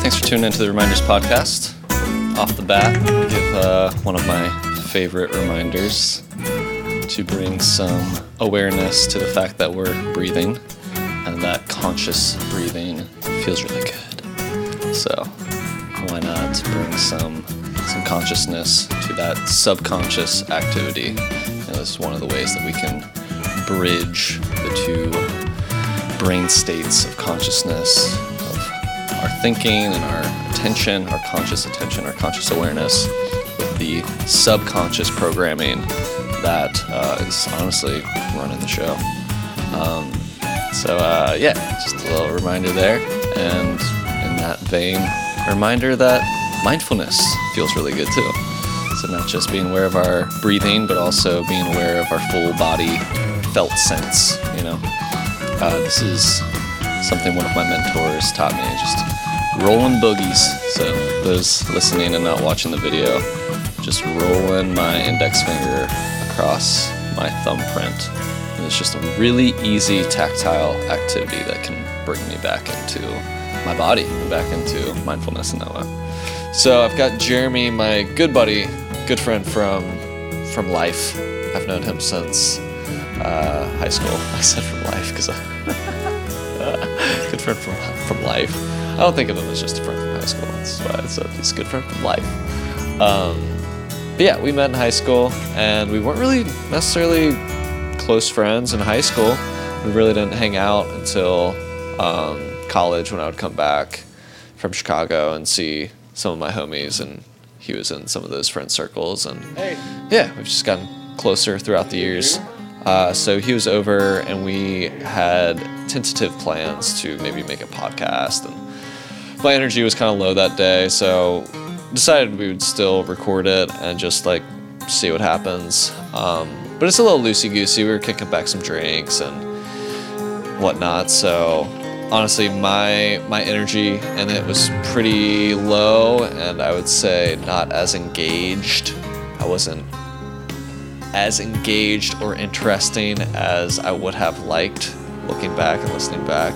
thanks for tuning into the Reminders podcast. Off the bat, I give uh, one of my favorite reminders to bring some awareness to the fact that we're breathing and that conscious breathing feels really good. So, why not bring some some consciousness to that subconscious activity? And this is one of the ways that we can bridge the two brain states of consciousness thinking and our attention, our conscious attention, our conscious awareness with the subconscious programming that uh, is honestly running the show. Um, so, uh, yeah, just a little reminder there. And in that vein, a reminder that mindfulness feels really good too. So, not just being aware of our breathing, but also being aware of our full body felt sense, you know. Uh, this is something one of my mentors taught me just rolling boogies. So, those listening and not watching the video, just rolling my index finger across my thumbprint. And it's just a really easy tactile activity that can bring me back into my body, and back into mindfulness in that way. So, I've got Jeremy, my good buddy, good friend from from life. I've known him since uh, high school. I said from life because I good friend from from life. I don't think of him as just a friend from high school. That's why I said he's a good friend from life. Um, but yeah, we met in high school, and we weren't really necessarily close friends in high school. We really didn't hang out until um, college when I would come back from Chicago and see some of my homies, and he was in some of those friend circles, and yeah, we've just gotten closer throughout the years. Uh, so he was over, and we had tentative plans to maybe make a podcast. And my energy was kind of low that day, so decided we would still record it and just like see what happens. Um, but it's a little loosey goosey. We were kicking back some drinks and whatnot. So honestly, my my energy and it was pretty low, and I would say not as engaged. I wasn't as engaged or interesting as I would have liked looking back and listening back.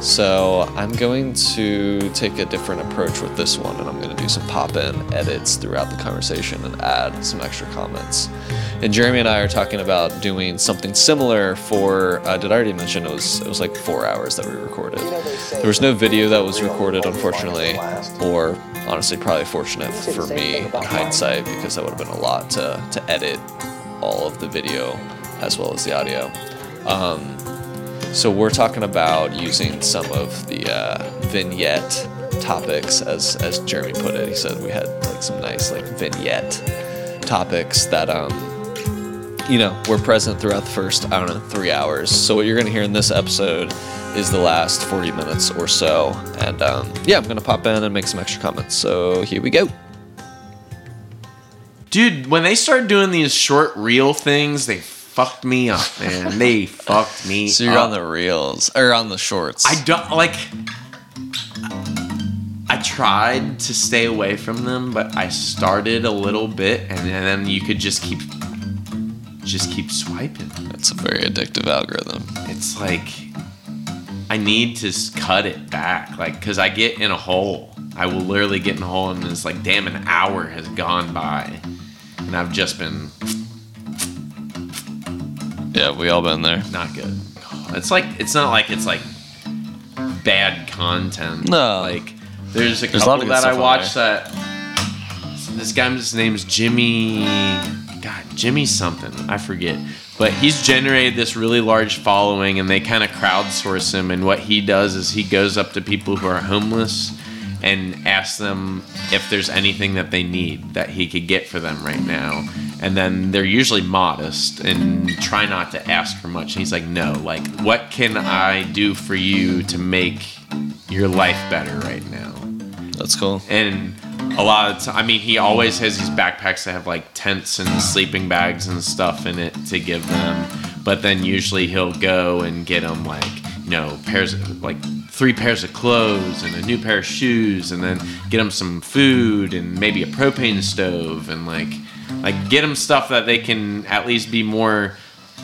So I'm going to take a different approach with this one, and I'm going to do some pop-in edits throughout the conversation and add some extra comments. And Jeremy and I are talking about doing something similar for. Uh, did I already mention it was it was like four hours that we recorded. There was no video that was recorded, unfortunately, or honestly, probably fortunate for me in hindsight because that would have been a lot to to edit all of the video as well as the audio. Um, so we're talking about using some of the uh, vignette topics, as as Jeremy put it. He said we had like some nice like vignette topics that um you know were present throughout the first I don't know three hours. So what you're gonna hear in this episode is the last 40 minutes or so, and um, yeah, I'm gonna pop in and make some extra comments. So here we go. Dude, when they started doing these short reel things, they fucked me up, man. they fucked me So you're up. on the reels or on the shorts. I don't like. I tried to stay away from them, but I started a little bit, and then you could just keep, just keep swiping. That's a very addictive algorithm. It's like I need to cut it back, like because I get in a hole. I will literally get in a hole, and it's like, damn, an hour has gone by, and I've just been Yeah, we all been there. not good. It's like it's not like it's like bad content. No. like there's a There's a lot couple of good that I stuff on watched that this guy's name's Jimmy. God, Jimmy something I forget, but he's generated this really large following, and they kind of crowdsource him. And what he does is he goes up to people who are homeless and ask them if there's anything that they need that he could get for them right now. And then they're usually modest and try not to ask for much. And he's like, no, like, what can I do for you to make your life better right now? That's cool. And a lot of time, I mean, he always has these backpacks that have like tents and sleeping bags and stuff in it to give them. But then usually he'll go and get them like, you know, pairs of like three pairs of clothes and a new pair of shoes, and then get them some food and maybe a propane stove and like, like get them stuff that they can at least be more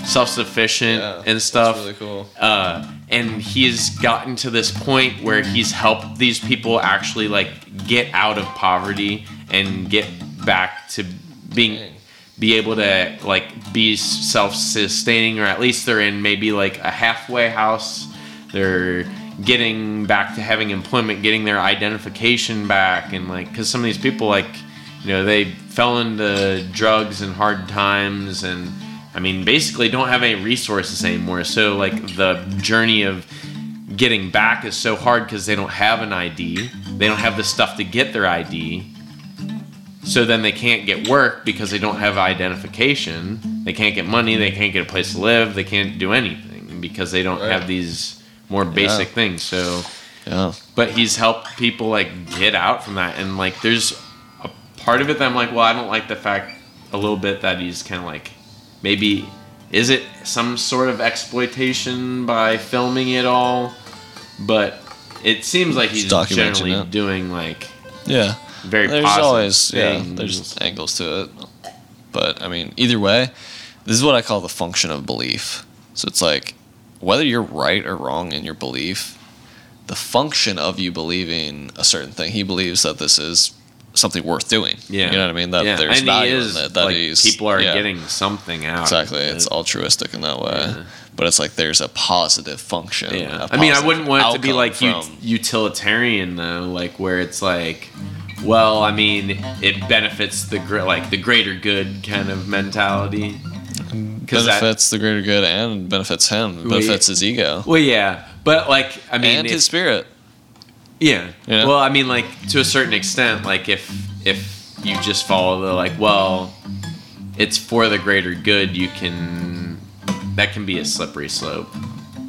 self-sufficient Yeah, and stuff That's really cool. uh, and he's gotten to this point where he's helped these people actually like get out of poverty and get back to being be able to like be self-sustaining or at least they're in maybe like a halfway house they're getting back to having employment getting their identification back and like because some of these people like you know they fell into drugs and hard times and i mean basically don't have any resources anymore so like the journey of getting back is so hard because they don't have an id they don't have the stuff to get their id so then they can't get work because they don't have identification. They can't get money. They can't get a place to live. They can't do anything because they don't Right. have these more basic Yeah. things. So, Yeah. but he's helped people like get out from that. And like, there's a part of it that I'm like, well, I don't like the fact a little bit that he's kind of like, maybe is it some sort of exploitation by filming it all? But it seems like he's generally it. doing like Yeah. very there's positive always yeah there's angles to it but i mean either way this is what i call the function of belief so it's like whether you're right or wrong in your belief the function of you believing a certain thing he believes that this is something worth doing Yeah, you know what i mean that yeah. there's and value is, in it that like, people are yeah, getting something out. exactly it's altruistic in that way Yeah. but it's like there's a positive function Yeah, I mean, I wouldn't want it to be like from- utilitarian though, like where it's like, well, I mean, it benefits the gr- like the greater good kind of mentality. 'Cause that- benefits the greater good and benefits him Well, benefits his ego Well, yeah, but like, I mean, and his spirit Yeah. Yeah. Well, I mean, like to a certain extent, like if if you just follow the like, well, it's for the greater good, you can that can be a slippery slope.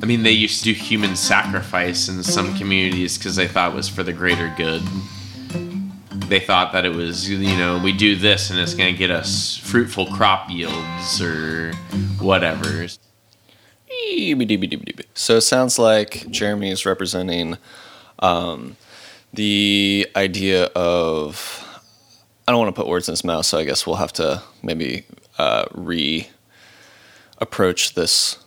I mean, they used to do human sacrifice in some communities because they thought it was for the greater good. They thought that it was, you know, we do this and it's going to get us fruitful crop yields or whatever. So it sounds like Jeremy is representing um, the idea of. I don't want to put words in his mouth, so I guess we'll have to maybe uh, re approach this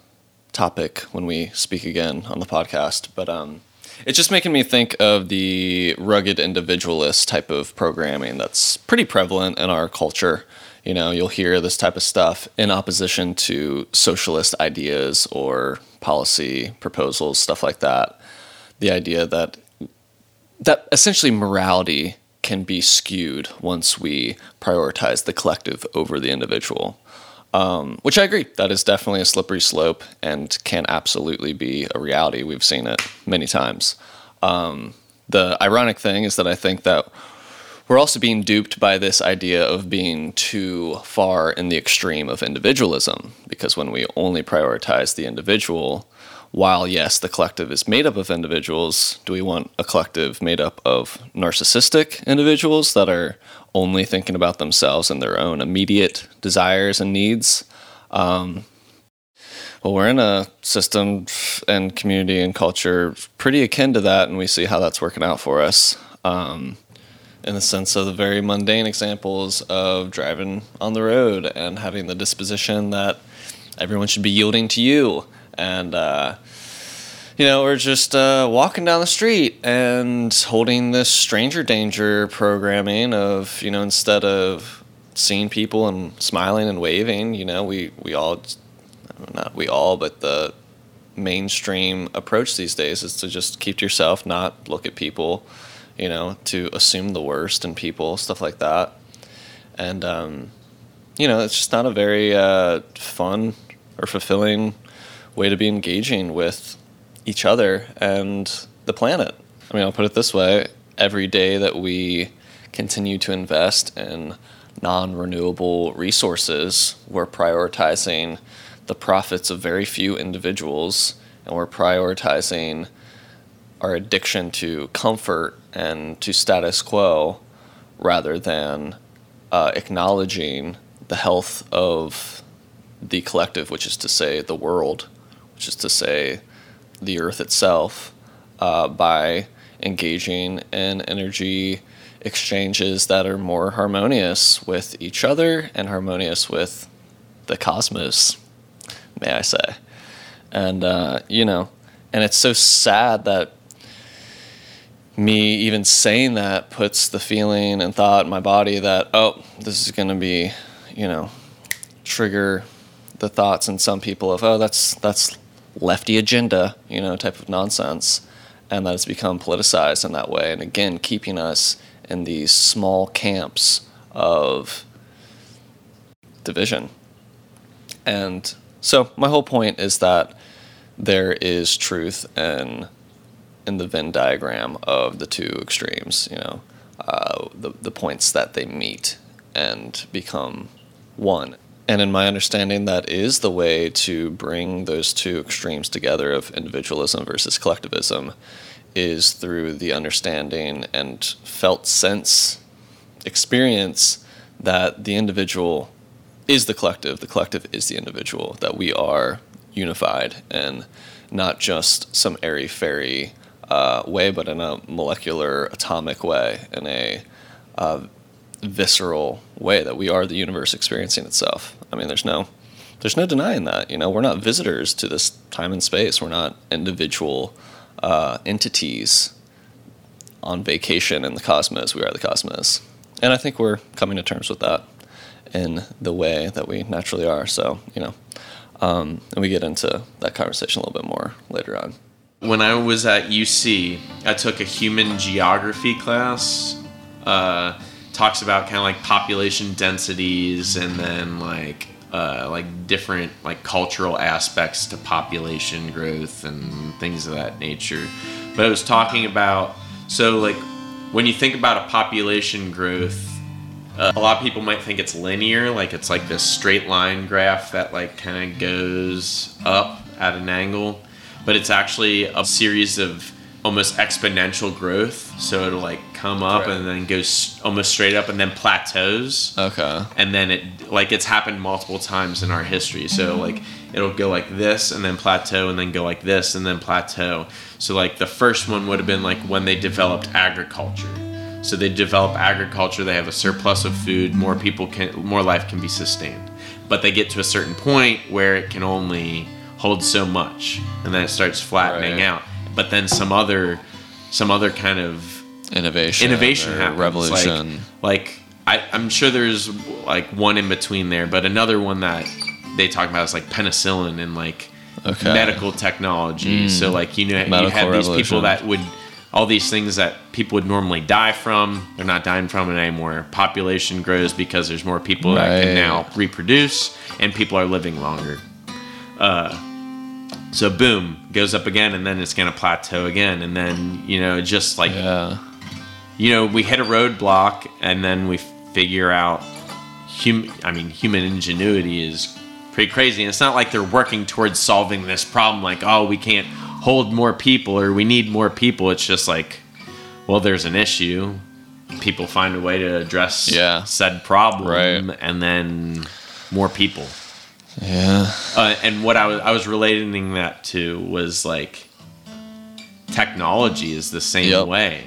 topic when we speak again on the podcast. But um, it's just making me think of the rugged individualist type of programming that's pretty prevalent in our culture. You know, you'll hear this type of stuff in opposition to socialist ideas or policy proposals, stuff like that. The idea that that essentially morality can be skewed once we prioritize the collective over the individual. Um, which I agree, that is definitely a slippery slope and can absolutely be a reality. We've seen it many times. Um, the ironic thing is that I think that we're also being duped by this idea of being too far in the extreme of individualism because when we only prioritize the individual, while yes, the collective is made up of individuals, do we want a collective made up of narcissistic individuals that are only thinking about themselves and their own immediate desires and needs? Um, well, we're in a system and community and culture pretty akin to that, and we see how that's working out for us. Um, in the sense of the very mundane examples of driving on the road and having the disposition that everyone should be yielding to you. And, uh, you know, or just uh, walking down the street and holding this stranger danger programming of, you know, instead of seeing people and smiling and waving, you know, we, we all, not we all, but the mainstream approach these days is to just keep to yourself, not look at people, you know, to assume the worst in people, stuff like that. And, um, you know, it's just not a very uh, fun or fulfilling way to be engaging with each other and the planet. I mean, I'll put it this way every day that we continue to invest in non renewable resources, we're prioritizing the profits of very few individuals and we're prioritizing our addiction to comfort and to status quo rather than uh, acknowledging the health of the collective, which is to say the world, which is to say the earth itself, uh, by engaging in energy exchanges that are more harmonious with each other and harmonious with the cosmos, may I say. And, uh, you know, and it's so sad that me even saying that puts the feeling and thought in my body that oh this is going to be you know trigger the thoughts in some people of oh that's that's lefty agenda you know type of nonsense and that it's become politicized in that way and again keeping us in these small camps of division and so my whole point is that there is truth in in the Venn diagram of the two extremes. You know, uh, the the points that they meet and become one. And in my understanding, that is the way to bring those two extremes together of individualism versus collectivism, is through the understanding and felt sense experience that the individual is the collective, the collective is the individual, that we are unified and not just some airy fairy uh, way, but in a molecular, atomic way, in a uh, visceral way that we are the universe experiencing itself. I mean, there's no, there's no denying that. You know, we're not visitors to this time and space. We're not individual uh, entities on vacation in the cosmos. We are the cosmos, and I think we're coming to terms with that in the way that we naturally are. So, you know, um, and we get into that conversation a little bit more later on. When I was at UC, I took a human geography class. Uh, talks about kind of like population densities and then like uh, like different like cultural aspects to population growth and things of that nature. But it was talking about so like when you think about a population growth, uh, a lot of people might think it's linear, like it's like this straight line graph that like kind of goes up at an angle but it's actually a series of almost exponential growth. So it'll like come up right. and then goes almost straight up and then plateaus. Okay. And then it like it's happened multiple times in our history. So like it'll go like this and then plateau and then go like this and then plateau. So like the first one would have been like when they developed agriculture. So they develop agriculture, they have a surplus of food, more people can more life can be sustained. But they get to a certain point where it can only hold so much and then it starts flattening right. out but then some other some other kind of innovation innovation happens. revolution like, like I, i'm sure there's like one in between there but another one that they talk about is like penicillin and like okay. medical technology mm. so like you know medical you had these people that would all these things that people would normally die from they're not dying from it anymore population grows because there's more people right. that can now reproduce and people are living longer uh, so boom, goes up again, and then it's gonna plateau again, and then you know just like yeah. you know we hit a roadblock, and then we figure out human. I mean, human ingenuity is pretty crazy, and it's not like they're working towards solving this problem. Like, oh, we can't hold more people, or we need more people. It's just like, well, there's an issue. People find a way to address yeah. said problem, right. and then more people. Yeah. Uh, and what I was I was relating that to was like technology is the same yep. way.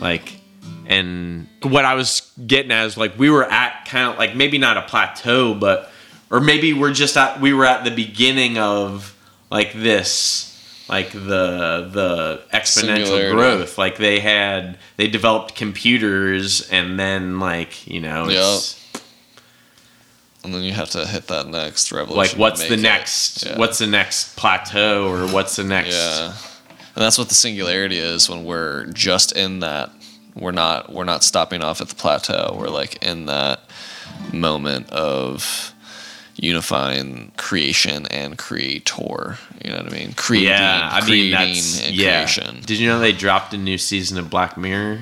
Like and what I was getting at is like we were at kind of like maybe not a plateau, but or maybe we're just at we were at the beginning of like this like the the exponential Singularity. growth like they had they developed computers and then like you know it's and then you have to hit that next revolution. Like, what's the next? Yeah. What's the next plateau, or what's the next? Yeah, and that's what the singularity is when we're just in that. We're not. We're not stopping off at the plateau. We're like in that moment of unifying creation and creator. You know what I mean? Creating, yeah, I mean that's yeah. Creation. Did you know they dropped a new season of Black Mirror?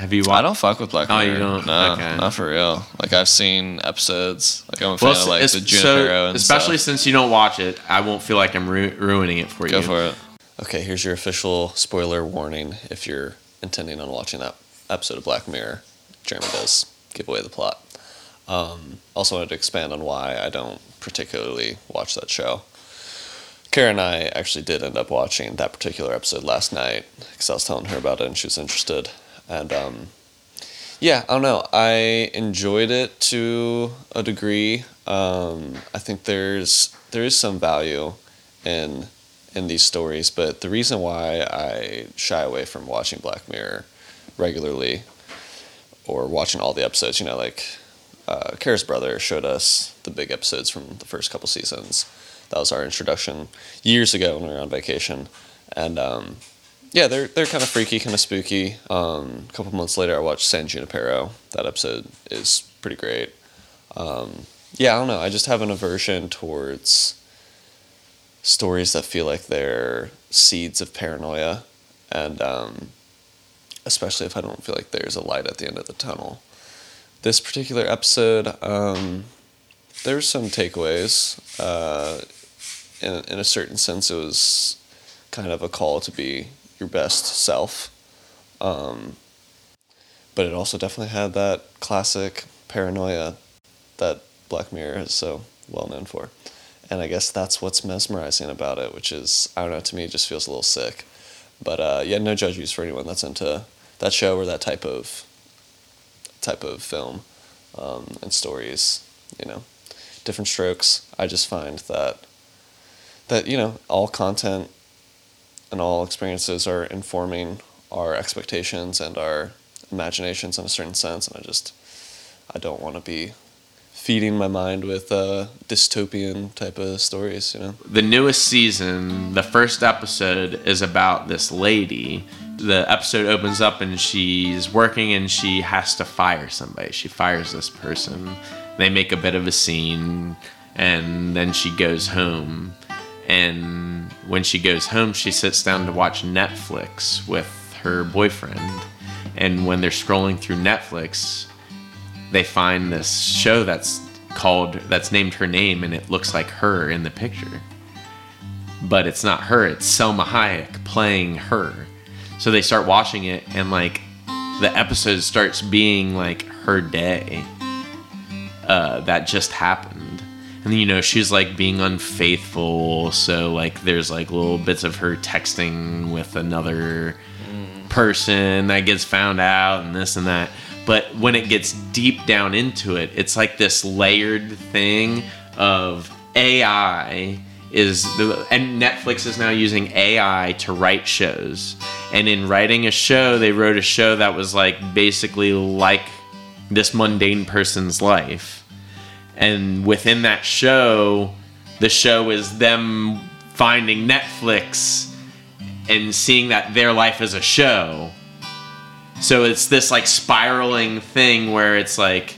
Have you watched? I don't fuck with Black Mirror. Oh, you don't? No, okay. not for real. Like I've seen episodes. Like I'm a fan of like the Junipero and especially stuff. since you don't watch it. I won't feel like I'm ru- ruining it for Go you. Go for it. Okay, here's your official spoiler warning. If you're intending on watching that episode of Black Mirror, Jeremy does give away the plot. Um, also wanted to expand on why I don't particularly watch that show. Kara and I actually did end up watching that particular episode last night because I was telling her about it and she was interested and um, yeah, I don't know. I enjoyed it to a degree. Um, I think there's there is some value in in these stories. But the reason why I shy away from watching Black Mirror regularly or watching all the episodes, you know, like uh, Kara's brother showed us the big episodes from the first couple seasons. That was our introduction years ago when we were on vacation, and um, yeah, they're they're kind of freaky, kind of spooky. Um, a couple months later, I watched San Junipero. That episode is pretty great. Um, yeah, I don't know. I just have an aversion towards stories that feel like they're seeds of paranoia, and um, especially if I don't feel like there's a light at the end of the tunnel. This particular episode, um, there's some takeaways. Uh, in, in a certain sense, it was kind of a call to be your best self. Um, but it also definitely had that classic paranoia that Black Mirror is so well known for. And I guess that's what's mesmerizing about it, which is, I don't know, to me, it just feels a little sick. But uh, yeah, no judges for anyone that's into that show or that type of type of film um, and stories. You know, different strokes. I just find that that you know all content and all experiences are informing our expectations and our imaginations in a certain sense, and I just I don't want to be feeding my mind with uh, dystopian type of stories. You know, the newest season, the first episode is about this lady. The episode opens up and she's working and she has to fire somebody. She fires this person. They make a bit of a scene and then she goes home. And when she goes home, she sits down to watch Netflix with her boyfriend. And when they're scrolling through Netflix, they find this show that's called that's named her name and it looks like her in the picture. But it's not her it's Salma Hayek playing her. So they start watching it and like the episode starts being like her day uh, that just happened and you know she's like being unfaithful so like there's like little mm. bits of her texting with another person that gets found out and this and that. But when it gets deep down into it it's like this layered thing of ai is the and netflix is now using ai to write shows. And in writing a show they wrote a show that was like basically like this mundane person's life and within that show the show is them finding netflix and seeing that their life is a show so it's this like spiraling thing where it's like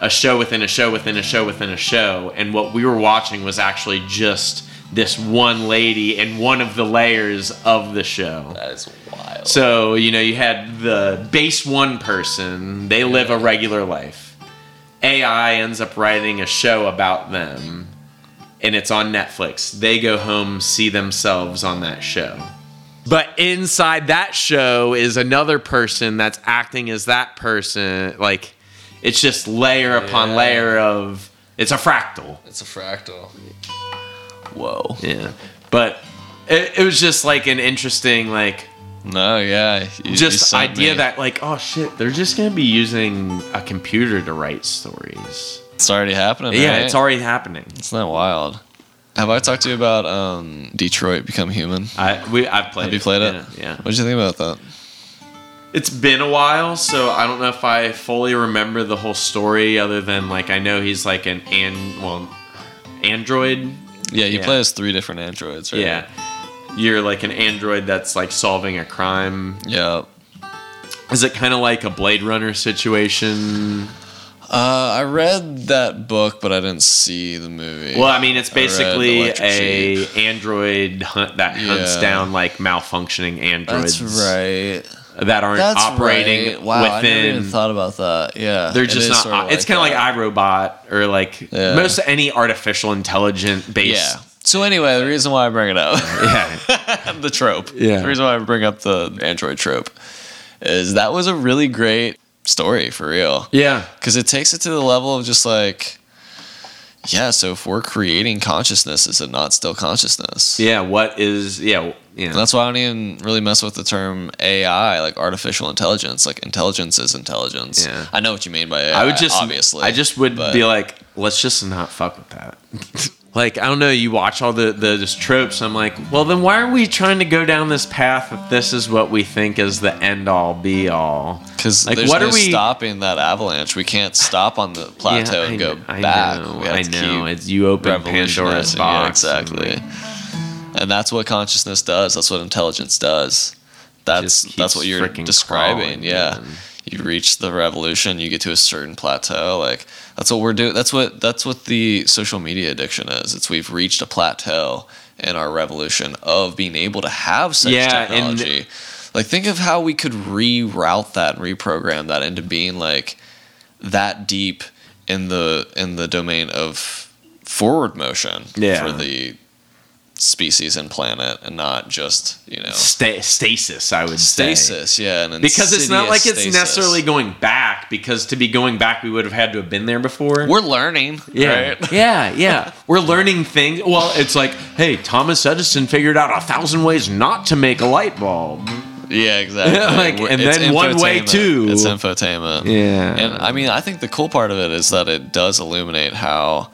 a show within a show within a show within a show. And what we were watching was actually just this one lady and one of the layers of the show. that is wild. So, you know, you had the base one person, they live a regular life. AI ends up writing a show about them, and it's on Netflix. They go home, see themselves on that show. But inside that show is another person that's acting as that person. Like, it's just layer upon Yeah. layer of. It's a fractal. it's a fractal. Whoa. Yeah. But it, it was just like an interesting, like, No, yeah. you- you just sent idea me. that like oh shit they're just gonna be using a computer to write stories it's already happening. yeah right? it's already happening It's not wild. Have I talked to you about um, Detroit Become Human? i we i've played Have you played it? yeah, yeah What did you think about that? it's been a while so i don't know if i fully remember the whole story other than like i know he's like an and well android Yeah, you Yeah. play as three different androids, right? yeah you're like an android that's like solving a crime Yeah. is it kind of like a blade runner situation Uh, I read that book, but I didn't see the movie. Well, I mean, it's basically a Sheep. android hunt that hunts Yeah. down like malfunctioning androids That's right. that aren't That's operating right. Wow, I never within. even thought about that. Yeah, they're just not. sorta it's kind of like iRobot or like Yeah. most any artificial intelligent based. Yeah. So anyway, the reason why I bring it up, Yeah. the trope. Yeah. The reason why I bring up the android trope is that was a really great story for real. yeah. Because it takes it to the level of just like, yeah. So if we're creating consciousness, is it not still consciousness? Yeah. What is? Yeah. Yeah. That's why I don't even really mess with the term AI, like artificial intelligence. Like intelligence is intelligence. Yeah. I know what you mean by AI. I would just obviously. I just would be like, let's just not fuck with that. like I don't know, you watch all the the just tropes. I'm like, well, then why are we trying to go down this path if this is what we think is the end all be all? Because Like, what no are we- stopping that avalanche. We can't stop on the plateau and I, go I back. Know, I know. It's you open Pandora's box. Yeah, and, exactly. like, And that's what consciousness does. That's what intelligence does. That's that's what you're describing. yeah. Reach the revolution, you get to a certain plateau. Like that's what we're doing. That's what that's what the social media addiction is. It's we've reached a plateau in our revolution of being able to have such Yeah, and- technology. like think of how we could reroute that and reprogram that into being like that deep in the in the domain of forward motion Yeah. for the species and planet and not just you know sta- stasis, I would say. stasis yeah and Because it's not like it's stasis. necessarily going back. Because to be going back, we would have had to have been there before. we're learning yeah, right yeah, yeah. We're learning things. Well, it's like, hey, Thomas Edison figured out a thousand ways not to make a light bulb. yeah exactly Like, We're- and then one way too. it's infotainment Yeah. and i mean i think the cool part of it is that it does illuminate how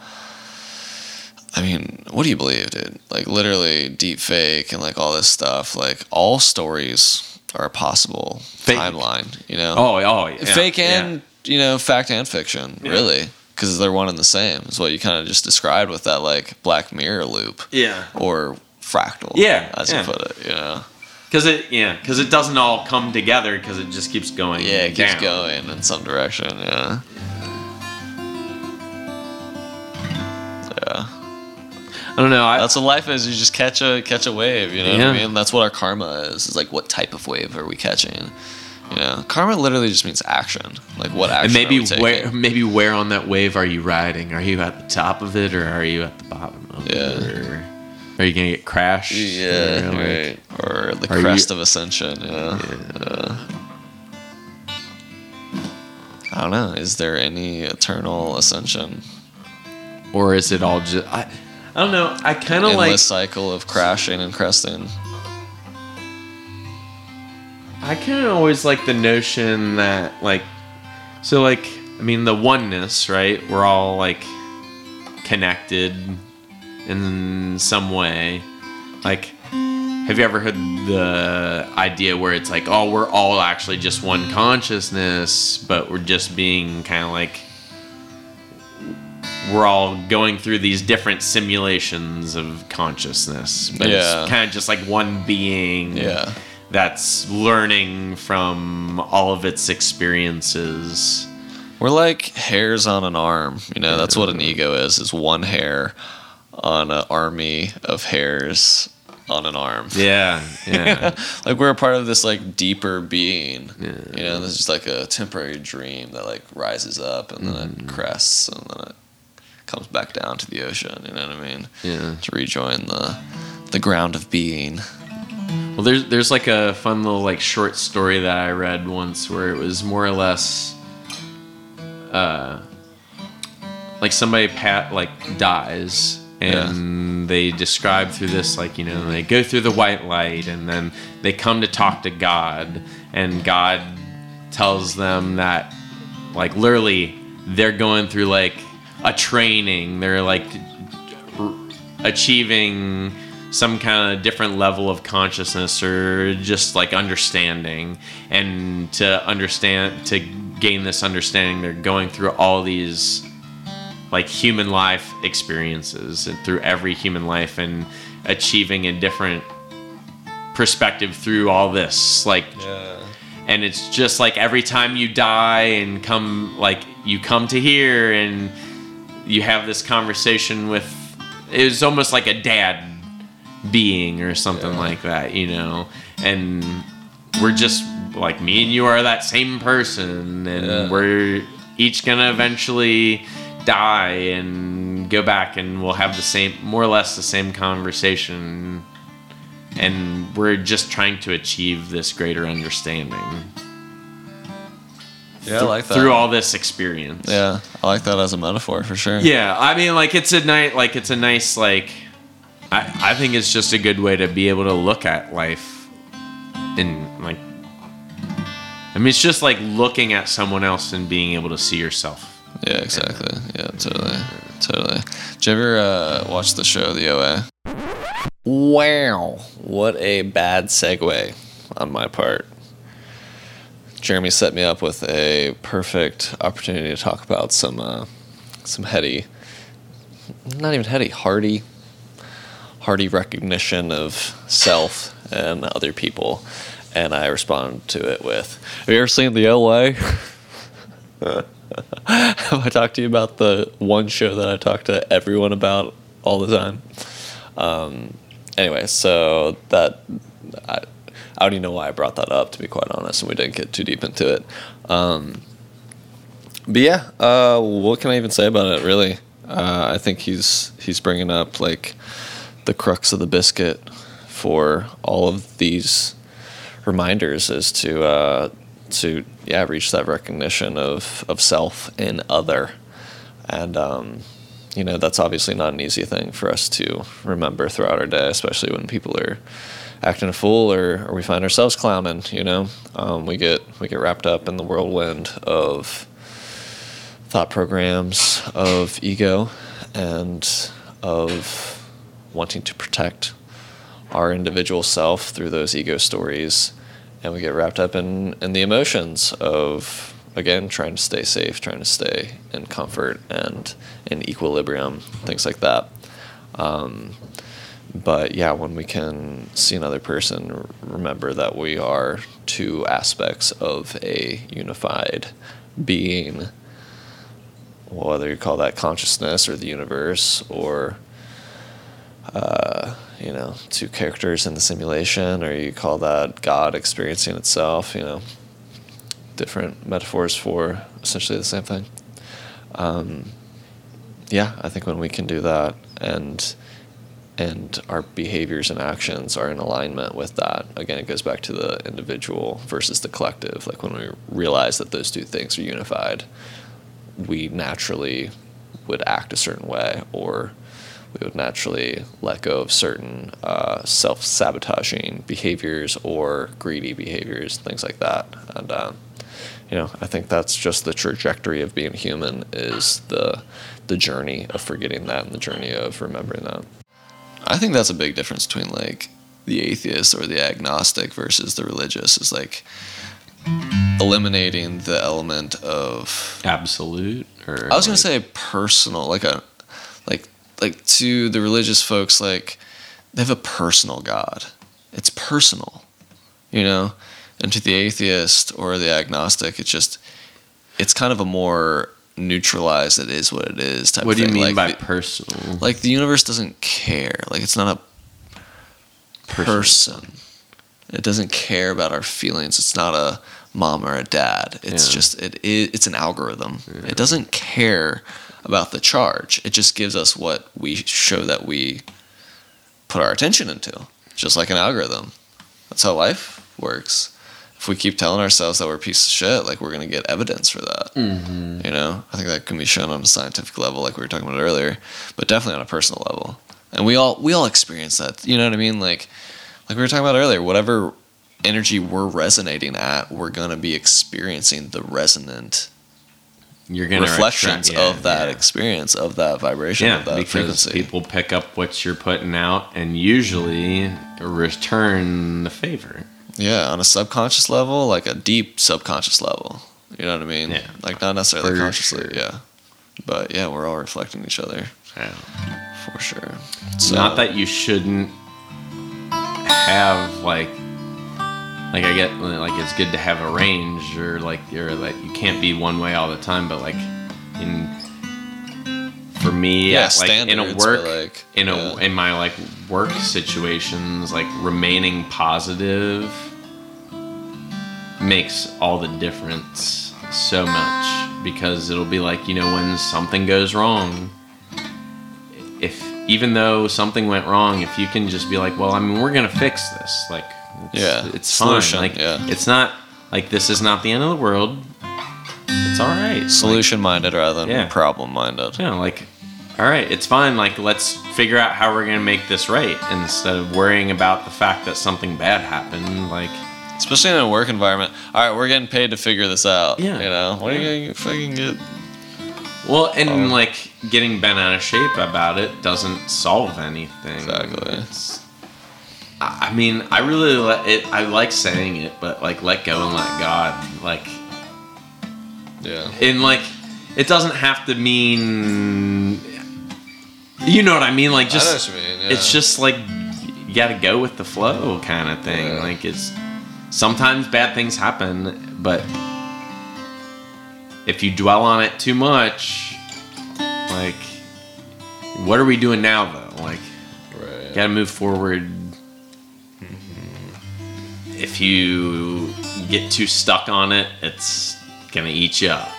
I mean, what do you believe, dude? Like literally deep fake and like all this stuff. Like all stories are a possible Fake. timeline, you know? Oh, oh, yeah, fake yeah. and you know fact and fiction Yeah. really because they're one and the same is what you kind of just described with that like black mirror loop yeah. or fractal Yeah, as yeah. you put it you know Because it, yeah, because it doesn't all come together. Because it just keeps going. yeah it keeps down. going in some direction yeah yeah I don't know. I, that's what life is you just catch a catch a wave you know what i mean that's what our karma is is like what type of wave are we catching you know karma literally just means action like what action and maybe where, maybe where on that wave are you riding? Are you at the top of it, or are you at the bottom of Yeah. it? Or are you gonna get crashed? Yeah, Or, like- right. Or the Are you- crest of ascension. Yeah. Uh, I don't know. Is there any eternal ascension? Or is it all just? I, I don't know. I kind of Endless like. cycle of crashing and cresting. I kind of always like the notion that like, so like, I mean, the oneness, right? We're all like connected in some way. Like, have you ever heard the idea where it's like, oh, we're all actually just one consciousness, but we're just being kind of like, we're all going through these different simulations of consciousness, but Yeah. it's kind of just like one being Yeah. that's learning from all of its experiences. We're like hairs on an arm. You know, that's what an ego is. Is one hair on an army of hairs on an arm. Yeah, yeah. like we're a part of this like deeper being. You know, this is just like a temporary dream that like rises up and then Mm-hmm. it crests and then it comes back down to the ocean. You know what I mean? yeah. To rejoin the the ground of being. Well, there's there's like a fun little like short story that I read once where it was more or less, uh, like somebody pat like dies and they describe through this like you know they go through the white light and then they come to talk to God and God tells them that like literally they're going through like a training they're like achieving some kind of different level of consciousness or just like understanding and to understand to gain this understanding they're going through all these like human life experiences and through every human life and achieving a different perspective through all this like Yeah. and it's just like every time you die and come like you come to here and you have this conversation with it was almost like a dad being or something Yeah. like that you know and we're just like me and you are that same person and Yeah. we're each gonna eventually die and go back and we'll have the same more or less the same conversation and we're just trying to achieve this greater understanding Yeah, I like that. through all this experience. Yeah, I like that as a metaphor for sure. Yeah, I mean, like it's a nice, like it's a nice, like I, I think it's just a good way to be able to look at life, and like, I mean, it's just like looking at someone else and being able to see yourself Yeah, exactly. Yeah, totally, totally. Did you ever uh, watch the show The OA? Wow, what a bad segue on my part. Jeremy set me up with a perfect opportunity to talk about some uh, some heady, not even heady, hearty, hearty recognition of self and other people, and I responded to it with, "Have you ever seen the OA?" Have I talked to you about the one show that I talk to everyone about all the time? Um, anyway, so that I, I don't even know why I brought that up, to be quite honest, and we didn't get too deep into it. Um, but yeah, uh, what can I even say about it? Really, uh, I think he's he's bringing up like the crux of the biscuit for all of these reminders is to uh, to yeah reach that recognition of of self in other, and um, you know that's obviously not an easy thing for us to remember throughout our day, especially when people are acting a fool or, or we find ourselves clowning. You know, um, we get we get wrapped up in the whirlwind of thought programs of ego and of wanting to protect our individual self through those ego stories and we get wrapped up in, in the emotions of again trying to stay safe trying to stay in comfort and in equilibrium things like that um, but yeah when we can see another person remember that we are two aspects of a unified being. Whether you call that consciousness or the universe or uh, you know two characters in the simulation or you call that god experiencing itself you know different metaphors for essentially the same thing. Um, yeah i think when we can do that and and our behaviors and actions are in alignment with that again it goes back to the individual versus the collective like when we realize that those two things are unified we naturally would act a certain way or we would naturally let go of certain uh, self sabotaging behaviors or greedy behaviors, things like that. And, um, you know, I think that's just the trajectory of being human is the, the journey of forgetting that and the journey of remembering that. I think that's a big difference between like the atheist or the agnostic versus the religious is like eliminating the element of absolute or I was gonna say personal, like a like like to the religious folks, like they have a personal God. It's personal, you know. And to the atheist or the agnostic, it's just it's kind of a more neutralized. It is what it is type. what of do you mean like by the, personal like the universe doesn't care. Like it's not a person. It doesn't care about our feelings. It's not a mom or a dad. It's Yeah. just it, it it's an algorithm. It doesn't care about the charge. It just gives us what we show that we put our attention into. Just like an algorithm. That's how life works. If we keep telling ourselves that we're a piece of shit, like we're gonna get evidence for that. Mm-hmm. You know, I think that can be shown on a scientific level, like we were talking about earlier, but definitely on a personal level. And we all we all experience that. You know what I mean? Like like we were talking about earlier, whatever energy we're resonating at, we're gonna be experiencing the resonant you're gonna reflections attract- yeah, of that yeah. experience, of that vibration, yeah of that because frequency. people pick up what you're putting out and usually return the favor Yeah, on a subconscious level, like a deep subconscious level. You know what I mean? Yeah. Like not necessarily For consciously, sure. yeah. But yeah, we're all reflecting each other yeah. for sure. not that you shouldn't have like like I get like it's good to have a range or like you're like you can't be one way all the time but like in for me Yeah, like in a work like, in a yeah. in my like work situations like remaining positive makes all the difference so much because it'll be like you know when something goes wrong if even though something went wrong if you can just be like well i mean we're gonna fix this like it's, Yeah, it's solution, fine like yeah. it's not like this is not the end of the world it's all right Solution minded rather than Yeah. problem minded. yeah, like, all right, it's fine. Like, let's figure out how we're gonna make this right instead of worrying about the fact that something bad happened. Like, Especially in a work environment. All right, we're getting paid to figure this out. Yeah. You know, what are you going to fucking get Well, and Um, like getting bent out of shape about it doesn't solve anything. Exactly. It's, I I mean, I really let it. I like saying it, but like let go and let God. Like, Yeah. and like, it doesn't have to mean. You know what I mean? Like, just I know what you mean. Yeah. it's just like you got to go with the flow kind of thing. Yeah. Like it's sometimes bad things happen, but if you dwell on it too much, like what are we doing now though? Like right. got to move forward. Mm-hmm. If you get too stuck on it, it's gonna eat you up.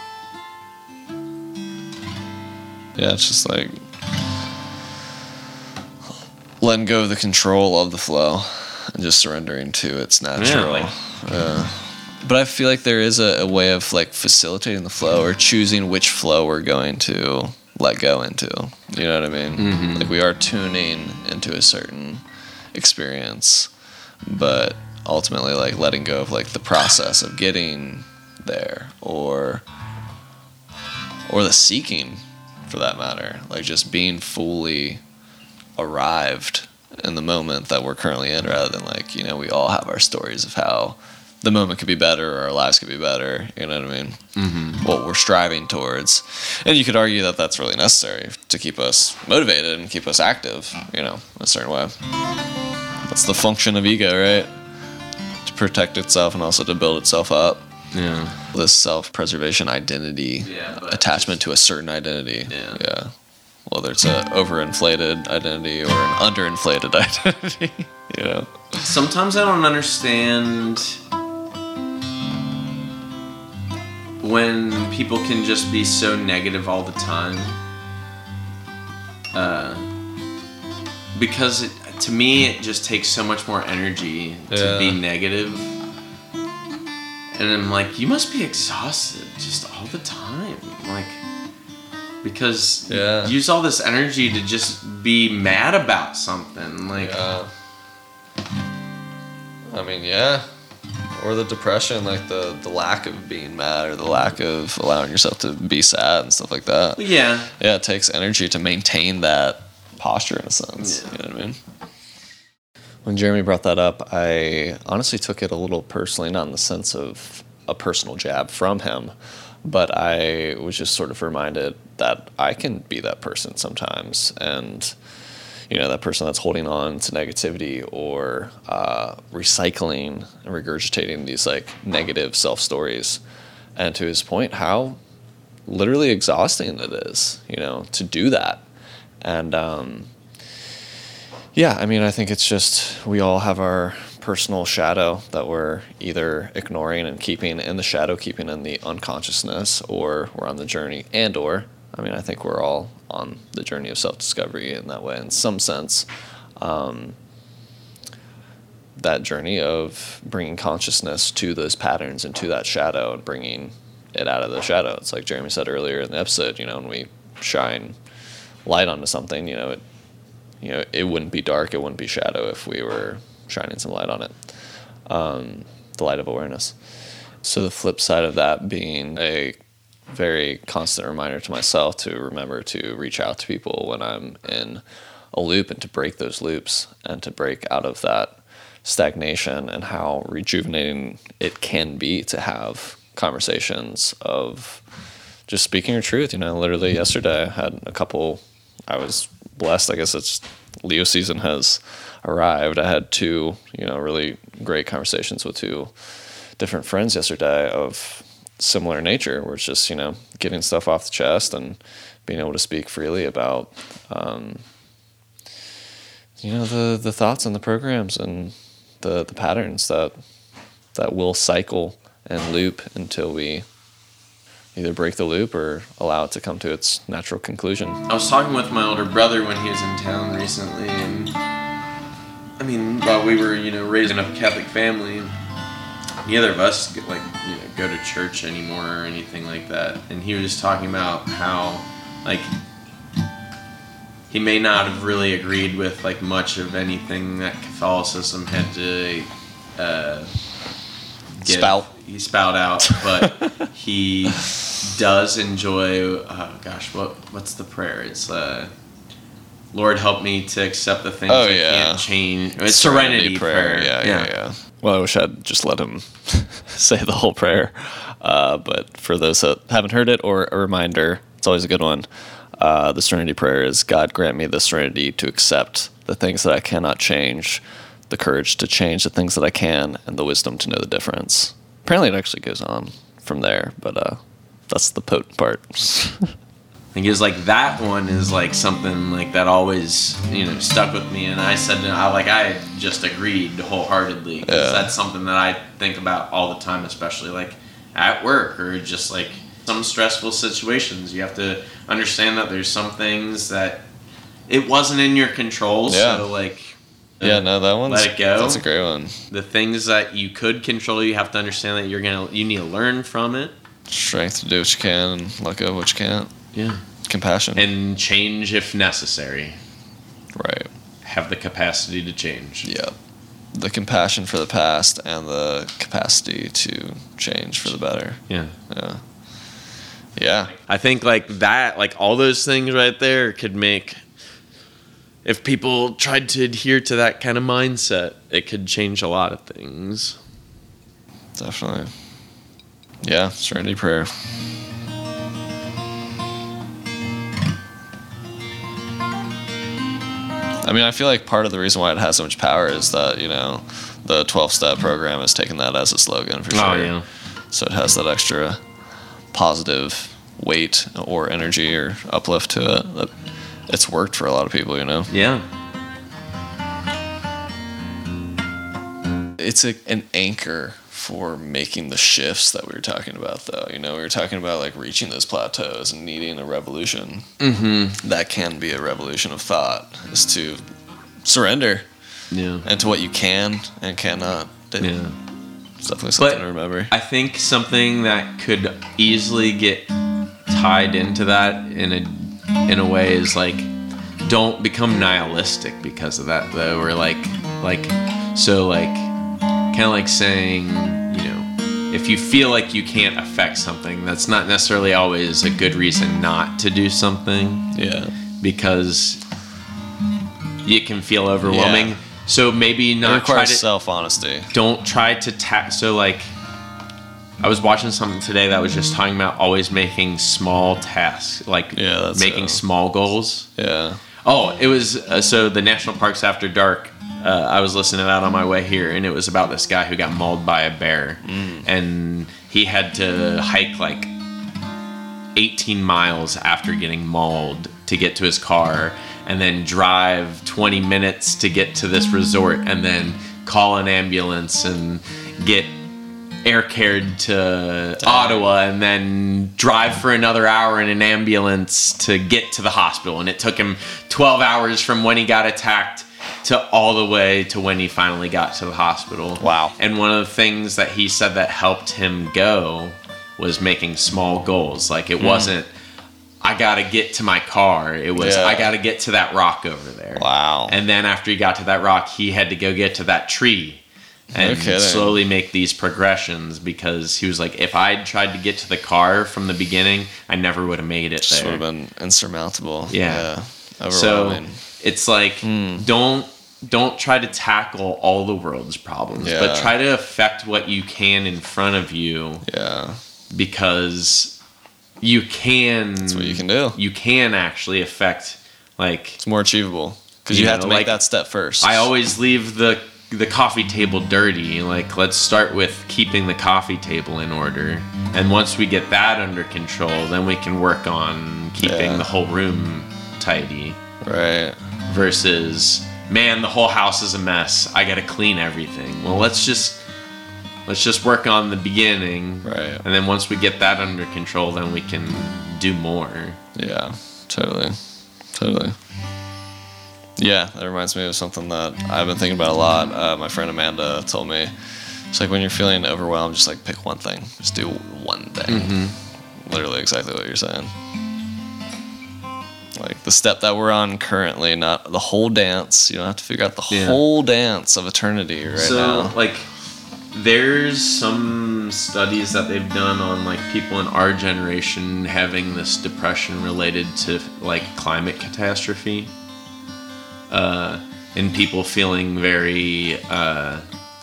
Yeah, it's just like letting go of the control of the flow and just surrendering to its natural. Yeah. Uh, but I feel like there is a, a way of like facilitating the flow or choosing which flow we're going to let go into. You know what I mean? Mm-hmm. Like we are tuning into a certain experience, but ultimately like letting go of like the process of getting there or or the seeking for that matter like just being fully arrived in the moment that we're currently in rather than like you know we all have our stories of how the moment could be better or our lives could be better you know what i mean? Mm-hmm. what we're striving towards. And you could argue that that's really necessary to keep us motivated and keep us active you know in a certain way. That's the function of ego right? To protect itself and also to build itself up. Yeah. this self-preservation identity Yeah, attachment to a certain identity. Yeah. Whether it's a overinflated identity or an underinflated identity you know Sometimes I don't understand when people can just be so negative all the time. Uh, because it, to me, it just takes so much more energy to be negative. And I'm like, you must be exhausted just all the time. Like, because Yeah. you use all this energy to just be mad about something. Like, yeah i mean yeah or the depression like the the lack of being mad or the lack of allowing yourself to be sad and stuff like that yeah. yeah it takes energy to maintain that posture in a sense Yeah. you know what i mean when jeremy brought that up i honestly took it a little personally not in the sense of a personal jab from him but i was just sort of reminded that i can be that person sometimes. And you know that person that's holding on to negativity or uh, recycling and regurgitating these like negative self stories. And to his point how literally exhausting it is you know to do that. And um, yeah i mean i think it's just we all have our personal shadow that we're either ignoring and keeping in the shadow keeping in the unconsciousness or we're on the journey and or i mean i think we're all on the journey of self-discovery in that way in some sense. Um, that journey of bringing consciousness to those patterns and to that shadow and bringing it out of the shadow. It's like jeremy said earlier in the episode you know when we shine light onto something you know it you know it wouldn't be dark it wouldn't be shadow if we were shining some light on it. Um, the light of awareness. So the flip side of that being a very constant reminder to myself to remember to reach out to people when i'm in a loop and to break those loops and to break out of that stagnation and how rejuvenating it can be to have conversations of just speaking your truth. You know, literally yesterday I had a couple, I was blessed. I guess it's Leo season has arrived. I had two, you know, really great conversations with two different friends yesterday of similar nature, where it's just, you know, getting stuff off the chest and being able to speak freely about, um, you know, the, the thoughts and the programs and the, the patterns that, that will cycle and loop until we either break the loop or allow it to come to its natural conclusion. I was talking with my older brother when he was in town recently, and I mean, while we were, you know, raising up a Catholic family, neither of us like go to church anymore or anything like that. And he was talking about how like he may not have really agreed with like much of anything that Catholicism had to uh, give- Spout. He spout out, but he does enjoy. Oh gosh, what what's the prayer? It's uh, Lord help me to accept the things Oh, I yeah. can't change. It's serenity, prayer. Yeah, yeah, yeah, Well, I wish I'd just let him say the whole prayer. Uh, but for those that haven't heard it, or a reminder, it's always a good one. Uh, the Serenity Prayer is God grant me the serenity to accept the things that I cannot change, the courage to change the things that I can, and the wisdom to know the difference. Apparently, it actually goes on from there, but uh, that's the potent part. I think it was like that one is like something like that always you know stuck with me, and I said I like I just agreed wholeheartedly Yeah. that's something that I think about all the time, especially like at work or just like some stressful situations. You have to understand that there's some things that it wasn't in your control. Yeah. So like yeah, no, that one's Let it go. That's a great one. the things that you could control, you have to understand that you're gonna you need to learn from it. Strength to do what you can and let go of what you can't. Yeah. Compassion. And change if necessary. right. Have the capacity to change. Yeah. The compassion for the past and the capacity to change for the better. Yeah. Yeah. Yeah. I think like that, like all those things right there could make if people tried to adhere to that kind of mindset, it could change a lot of things. Definitely. Yeah. Serenity prayer. I mean, I feel like part of the reason why it has so much power is that, you know, the 12 step program has taken that as a slogan for oh, sure. Oh yeah. So it has that extra positive weight or energy or uplift to it. That it's worked for a lot of people, you know. Yeah. It's a, an anchor for making the shifts that we were talking about, though. You know, we were talking about like reaching those plateaus and needing a revolution. Mm-hmm. That can be a revolution of thought, is to surrender Yeah. and to what you can and cannot. do. Yeah. It's definitely something But- to remember. I think something that could easily get tied into that in a in a way is like don't become nihilistic because of that though or like like so like kind of like saying you know if you feel like you can't affect something that's not necessarily always a good reason not to do something Yeah. because it can feel overwhelming Yeah. so maybe It not try requires to self honesty. don't try to ta- so like i was watching something today that was just talking about always making small tasks like Yeah, making it. small goals Yeah. Oh it was uh, so the national parks after dark uh, i was listening out on my way here and it was about this guy who got mauled by a bear Mm. and he had to hike like 18 miles after getting mauled to get to his car and then drive 20 minutes to get to this resort and then call an ambulance and get air carried to Ottawa and then drive for another hour in an ambulance to get to the hospital and it took him 12 hours from when he got attacked to all the way to when he finally got to the hospital. Wow. And one of the things that he said that helped him go was making small goals. Like it hmm. wasn't I got to get to my car. It was Yeah. I got to get to that rock over there. Wow. And then after he got to that rock, he had to go get to that tree and kidding. slowly make these progressions because he was like, if I'd tried to get to the car from the beginning, I never would have made it just would there. have been insurmountable. Yeah. yeah. So it's like Hmm. don't don't try to tackle all the world's problems, but try to affect what you can in front of you yeah. because you can That's what you can do. you can actually affect like It's more achievable because you, You have know, to make like, that step first. I always leave the the coffee table dirty. Like let's start with keeping the coffee table in order. And once we get that under control, then we can work on keeping Yeah. the whole room tidy right. versus man, the whole house is a mess. I got to clean everything. Well, let's just let's just work on the beginning. Right. And then once we get that under control, then we can do more. Yeah. Totally. Totally. Yeah, that reminds me of something that I've been thinking about a lot. Uh, my friend Amanda told me, it's like when you're feeling overwhelmed, just like pick one thing. Just do one thing. Mm-hmm. Literally exactly what you're saying. Like the step that we're on currently, not the whole dance. You don't have to figure out the Yeah. whole dance of eternity right so now. like there's some studies that they've done on like people in our generation having this depression related to like climate catastrophe uh, and people feeling very uh,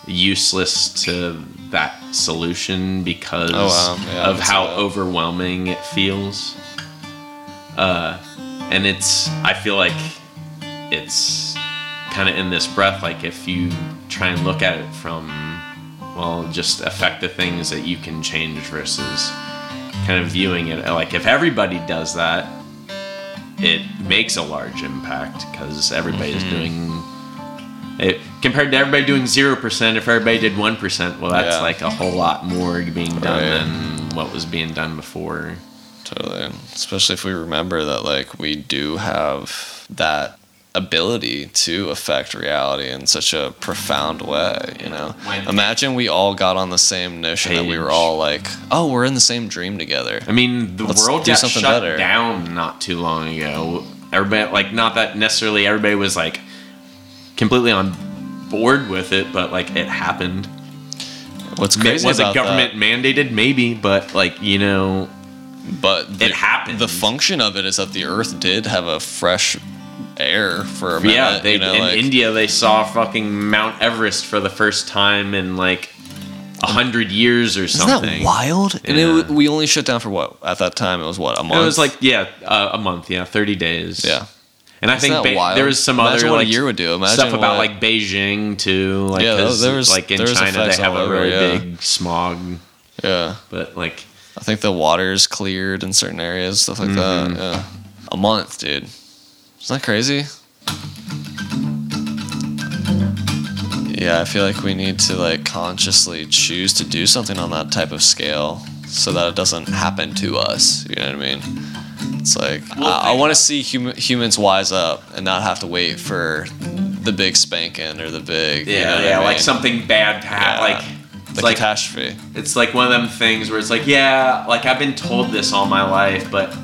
useless to that solution because Oh, wow. Yeah, of how overwhelming it feels uh, and it's i feel like it's kind of in this breath like if you try and look at it from well just affect the things that you can change versus kind of viewing it like if everybody does that it makes a large impact because everybody's Mm-hmm. doing it compared to everybody doing 0% if everybody did 1% well that's Yeah. like a whole lot more being done Right. than what was being done before Totally. Especially if we remember that, like, we do have that ability to affect reality in such a profound way, you know? When- Imagine we all got on the same notion that we were all like, oh, we're in the same dream together. I mean, the Let's world do got something shut better. down not too long ago. Everybody, like, not that necessarily everybody was like completely on board with it, but like it happened. What's crazy was about it government mandated? Maybe, but like you know, but the, it happened. The function of it is that the Earth did have a fresh air for a minute. yeah, they you know, in like, India they saw fucking Mount Everest for the first time in like a hundred years or Isn't something. that wild? And it, we only shut down for what? At that time, it was what a month. It was like yeah, uh, a month, yeah, thirty days. yeah. And I Isn't think that Be- wild? there was some Imagine other what a like year would do. Imagine stuff about like Beijing too. Like, Yeah, 'cause, there was- like in there was China they have a over, really yeah. big smog, Yeah. but like I think the water's cleared in certain areas, stuff like Mm-hmm. that. Yeah. A month, dude. Isn't that crazy? Yeah, I feel like we need to like consciously choose to do something on that type of scale so that it doesn't happen to us. You know what I mean? It's like Well, I, I want to see hum- humans wise up and not have to wait for the big spanking or the big you know yeah, I yeah, like something bad to happen. Yeah. Like the like catastrophe. it's like one of them things where it's like yeah, like I've been told this all my life, but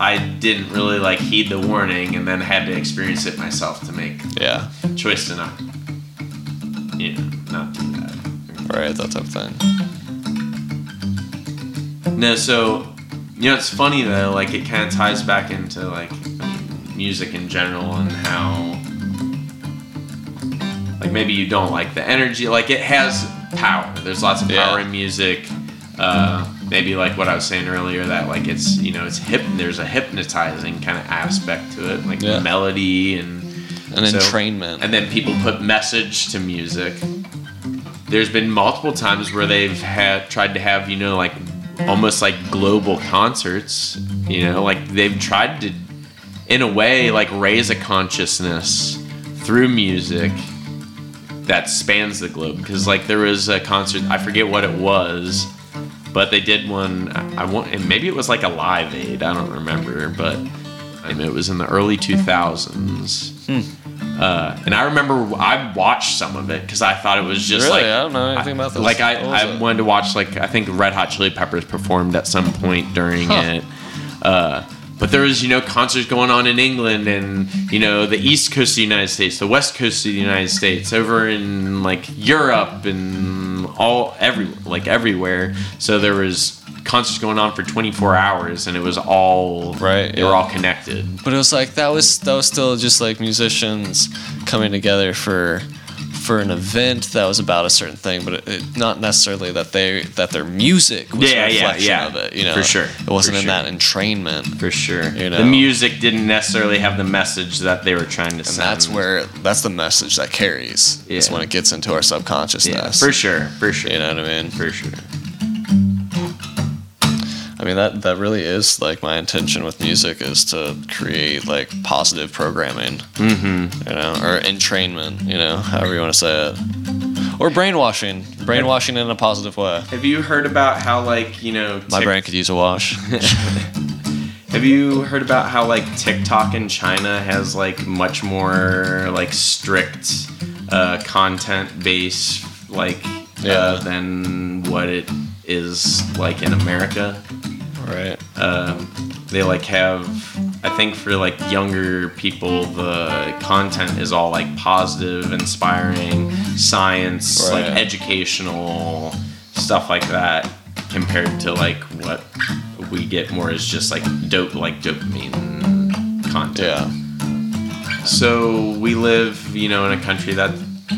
I didn't really like heed the warning, and then had to experience it myself to make Yeah, choice to not, you know, not do that. right. That type of thing. No, so you know it's funny though. Like it kind of ties back into like music in general and how like maybe you don't like the energy. Like it has power. There's lots of power Yeah. in music. Uh, maybe like what I was saying earlier that like it's you know it's hip. There's a hypnotizing kind of aspect to it, like Yeah. melody and An so- entrainment. and then people put message to music. There's been multiple times where they've had tried to have you know like almost like global concerts. You know, like they've tried to, in a way, like raise a consciousness through music that spans the globe. Because like there was a concert, I forget what it was, but they did one. I I want, and maybe it was like a Live Aid. I don't remember, but I mean, it was in the early 2000s. Uh, and I remember I watched some of it because I thought it was just Really? like I don't know anything about this. Like I, I it? wanted to watch like I think Red Hot Chili Peppers performed at some point during Huh. it. Uh, but there was you know concerts going on in England and you know the East Coast of the United States, the West Coast of the United States, over in like Europe and all every like everywhere. So there was concerts going on for 24 hours and it was all Right, They were all connected. But it was like that was that was still just like musicians coming together for for an event that was about a certain thing, but it, it, not necessarily that they that their music was Yeah, a reflection yeah. of it. You know, For sure, It wasn't for in sure. that entrainment, For sure. You know. The music didn't necessarily have the message that they were trying to and send. that's where that's the message that carries. Is when it gets into our subconsciousness. yeah, for sure, for sure. You know what I mean? For sure. I mean that that really is like my intention with music is to create like positive programming, Mm-hmm. you know, or entrainment, you know, however you want to say it, or brainwashing, brainwashing in a positive way. Have you heard about how like you know My Tik- brain could use a wash. Have you heard about how like TikTok in China has like much more like strict uh, content base like Yeah. uh, than what it is like in America? Right. Um, they like have I think for like younger people, the content is all like positive, inspiring, science, like educational stuff like that, compared to like what we get more is just like dope, like dopamine content. Yeah. So we live, you know, in a country that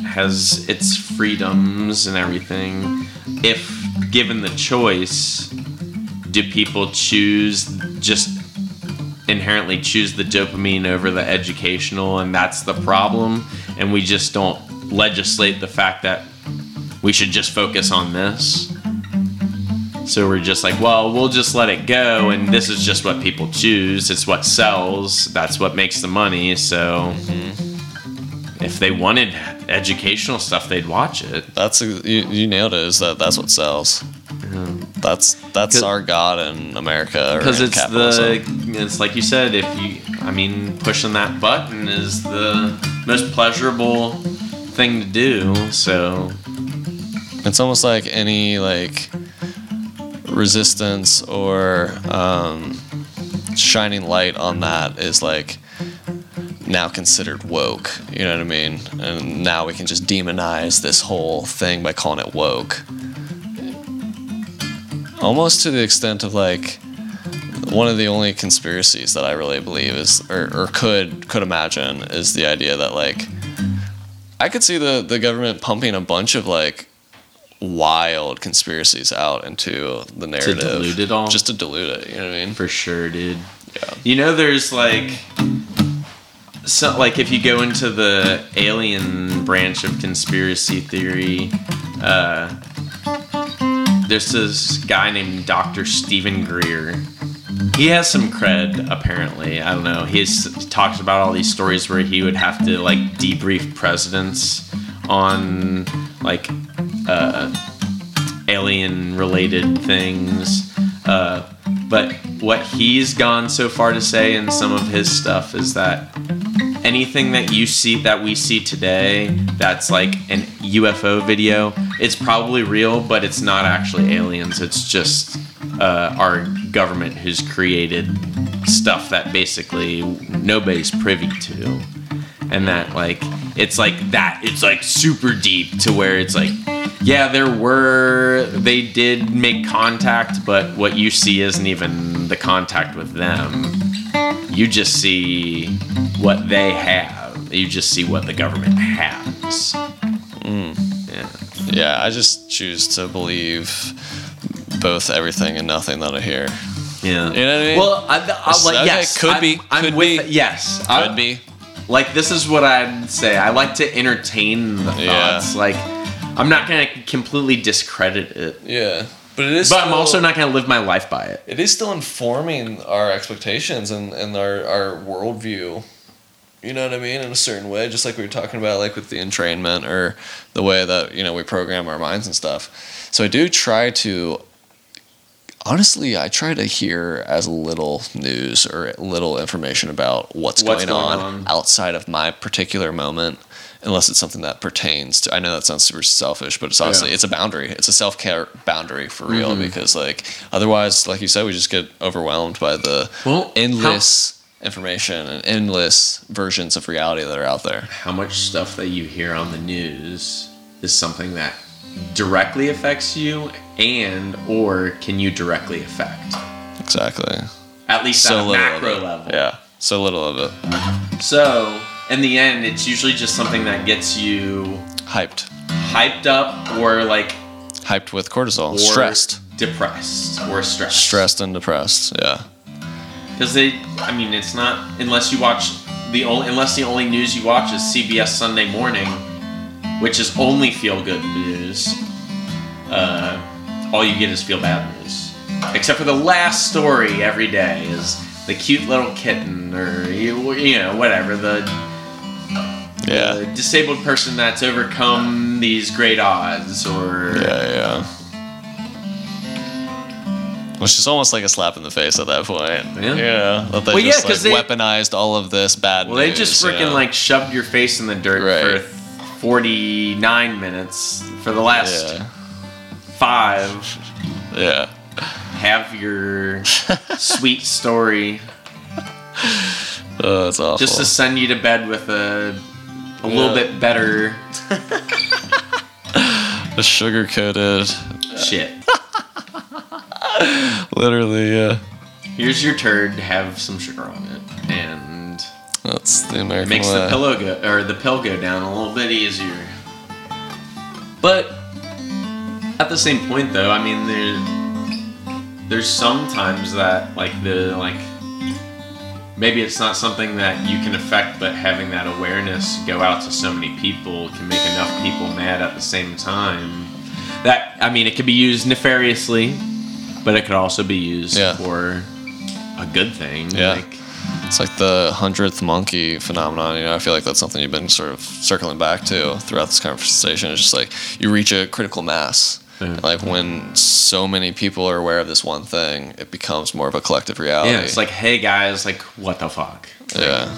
has its freedoms and everything. If given the choice, do people choose just inherently choose the dopamine over the educational and that's the problem. And we just don't legislate the fact that we should just focus on this. So we're just like well we'll just let it go and this is just what people choose. It's what sells. That's what makes the money. So mm-hmm. if they wanted educational stuff they'd watch it. That's you, you nailed it. Is that that's what sells? That's that's our god in America. because it's capitalism. the it's like you said if you i mean pushing that button is the most pleasurable thing to do so It's almost like any like resistance or um, shining light on that is like now considered woke. You know what I mean? And now we can just demonize this whole thing by calling it woke. Almost to the extent of like one of the only conspiracies that I really believe is or, or could could imagine is the idea that like I could see the the government pumping a bunch of like wild conspiracies out into the narrative dilute it all? just to dilute it you know what i mean for sure dude Yeah. you know there's like so like if you go into the alien branch of conspiracy theory uh there's this guy named dr steven greer. He has some cred apparently. I don't know. He's he talks about all these stories where he would have to like debrief presidents on like uh, alien related things. Uh, but what he's gone so far to say in some of his stuff is that anything that you see that we see today that's like an UFO video, it's probably real, but it's not actually aliens. It's just uh, our government who's created stuff that basically nobody's privy to. And that, like, it's like that, it's like super deep to where it's like, yeah, there were, they did make contact, but what you see isn't even the contact with them you just see what they have. You just see what the government has. Mm, yeah. yeah i just choose to believe both everything and nothing that i hear Yeah. You know what I mean? Well, I, I, like, Okay, yes, could I'm- be, I'm could with be. yes. could I- be Like this is what I'd say. I like to entertain the Yeah. thoughts. Like I'm not gonna completely discredit it, yeah but it is but I'm also not gonna live my life by it. it is still informing our expectations and, and our, our worldview. You know what I mean? In a certain way, just like we were talking about, like with the entrainment or the way that, you know, we program our minds and stuff. So I do try to, honestly, I try to hear as little news or little information about what's, What's going, going on, on. outside of my particular moment. Unless it's something that pertains to, I know that sounds super selfish, but it's honestly, Yeah. it's a boundary. It's a self care boundary for real Mhm. because, like, otherwise, like you said, we just get overwhelmed by the Well, endless information and endless versions of reality that are out there. How much stuff that you hear on the news is something that directly affects you and or can you directly affect? Exactly. At least So at a little macro of it. level. Yeah. So little of it. So in the end, it's usually just something that gets you Hyped. hyped up or like Hyped with cortisol. or Stressed. depressed or stressed. Stressed and depressed. Yeah. Because they, I mean, it's not unless you watch the only unless the only news you watch is CBS Sunday Morning, which is only feel good news. Uh, all you get is feel bad news, except for the last story every day is the cute little kitten or you, you know whatever the Yeah. a disabled person that's overcome these great odds or Yeah, yeah. Which is almost like a slap in the face at that point. Yeah. Yeah. That they Well, yeah, just 'cause like, they- weaponized all of this bad well they news, just you freaking know? like shoved your face in the dirt Right. for 49 minutes for the last Yeah. five Yeah. have your sweet story Oh, that's awful. just to send you to bed with a a little bit better a sugar coated. shit. Literally, yeah. Here's your turd. Have some sugar on it, and That's the it American makes way. the pillow go or the pill go down a little bit easier. But at the same point, though, I mean, there there's sometimes that like the like maybe it's not something that you can affect, but having that awareness go out to so many people can make enough people mad at the same time. That I mean, it could be used nefariously, but it could also be used Yeah. for a good thing. Yeah. Like, It's like the hundredth monkey phenomenon. You know, I feel like that's something you've been sort of circling back to throughout this conversation. It's just like you reach a critical mass. Yeah. Like when so many people are aware of this one thing, it becomes more of a collective reality. yeah, it's like, hey guys, like what the fuck? yeah.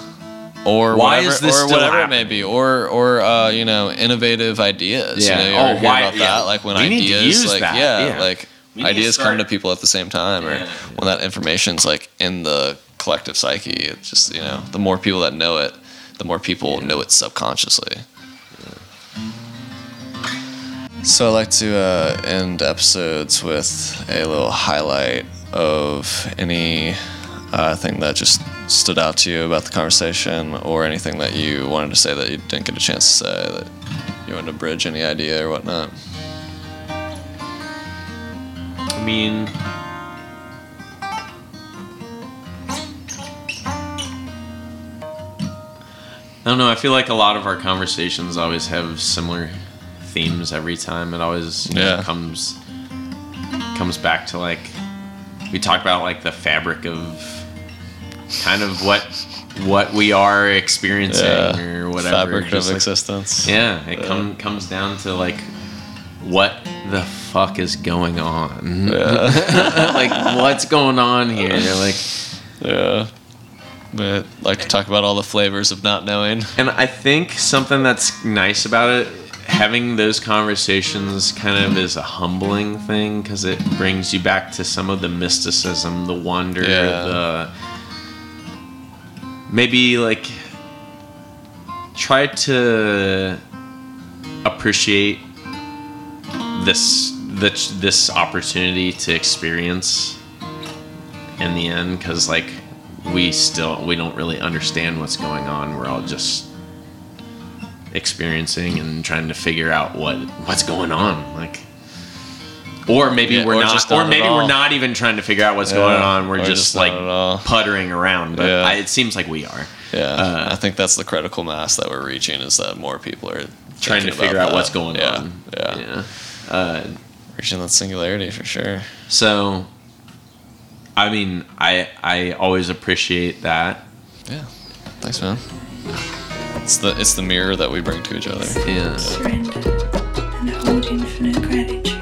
Or Why whatever, is this or still whatever it may be, or or uh, you know, innovative ideas. Yeah. You know, you Oh, why- about yeah. that? Like when We need to ideas, use like that, yeah, yeah. like need to ideas come to people at the same time, or when that information's like in the collective psyche. It's just you know, the more people that know it, the more people know it subconsciously. So I like to uh, end episodes with a little highlight of any uh, thing that just stood out to you about the conversation, or anything that you wanted to say that you didn't get a chance to say that you wanted to bridge any idea or whatnot. I mean, I don't know. I feel like a lot of our conversations always have similar themes every time. It always you know, Yeah. comes comes back to like we talk about like the fabric of kind of what what we are experiencing or whatever. Fabric just, of like- existence. yeah, it come, comes down to like what the fuck is going on? like what's going on here? Like Yeah. But like talk about all the flavors of not knowing. and I think something that's nice about it having those conversations kind of is a humbling thing because it brings you back to some of the mysticism, the wonder, Yeah. the maybe like try to appreciate this this this opportunity to experience in the end because like we still we don't really understand what's going on we're all just experiencing and trying to figure out what what's going on like or maybe Yeah, we're or not or maybe we're not even trying to figure out what's Yeah, going on we're just, just like not at all. puttering around but Yeah. I, it seems like we are Yeah. Uh, I think that's the critical mass that we're reaching is that more people are trying to figure out what's going on Yeah. yeah uh, Reaching that singularity for sure. so i mean i i always appreciate that Yeah. Thanks, man. It's the it's the mirror that we bring to each other. yeah surrender and hold infinite gratitude.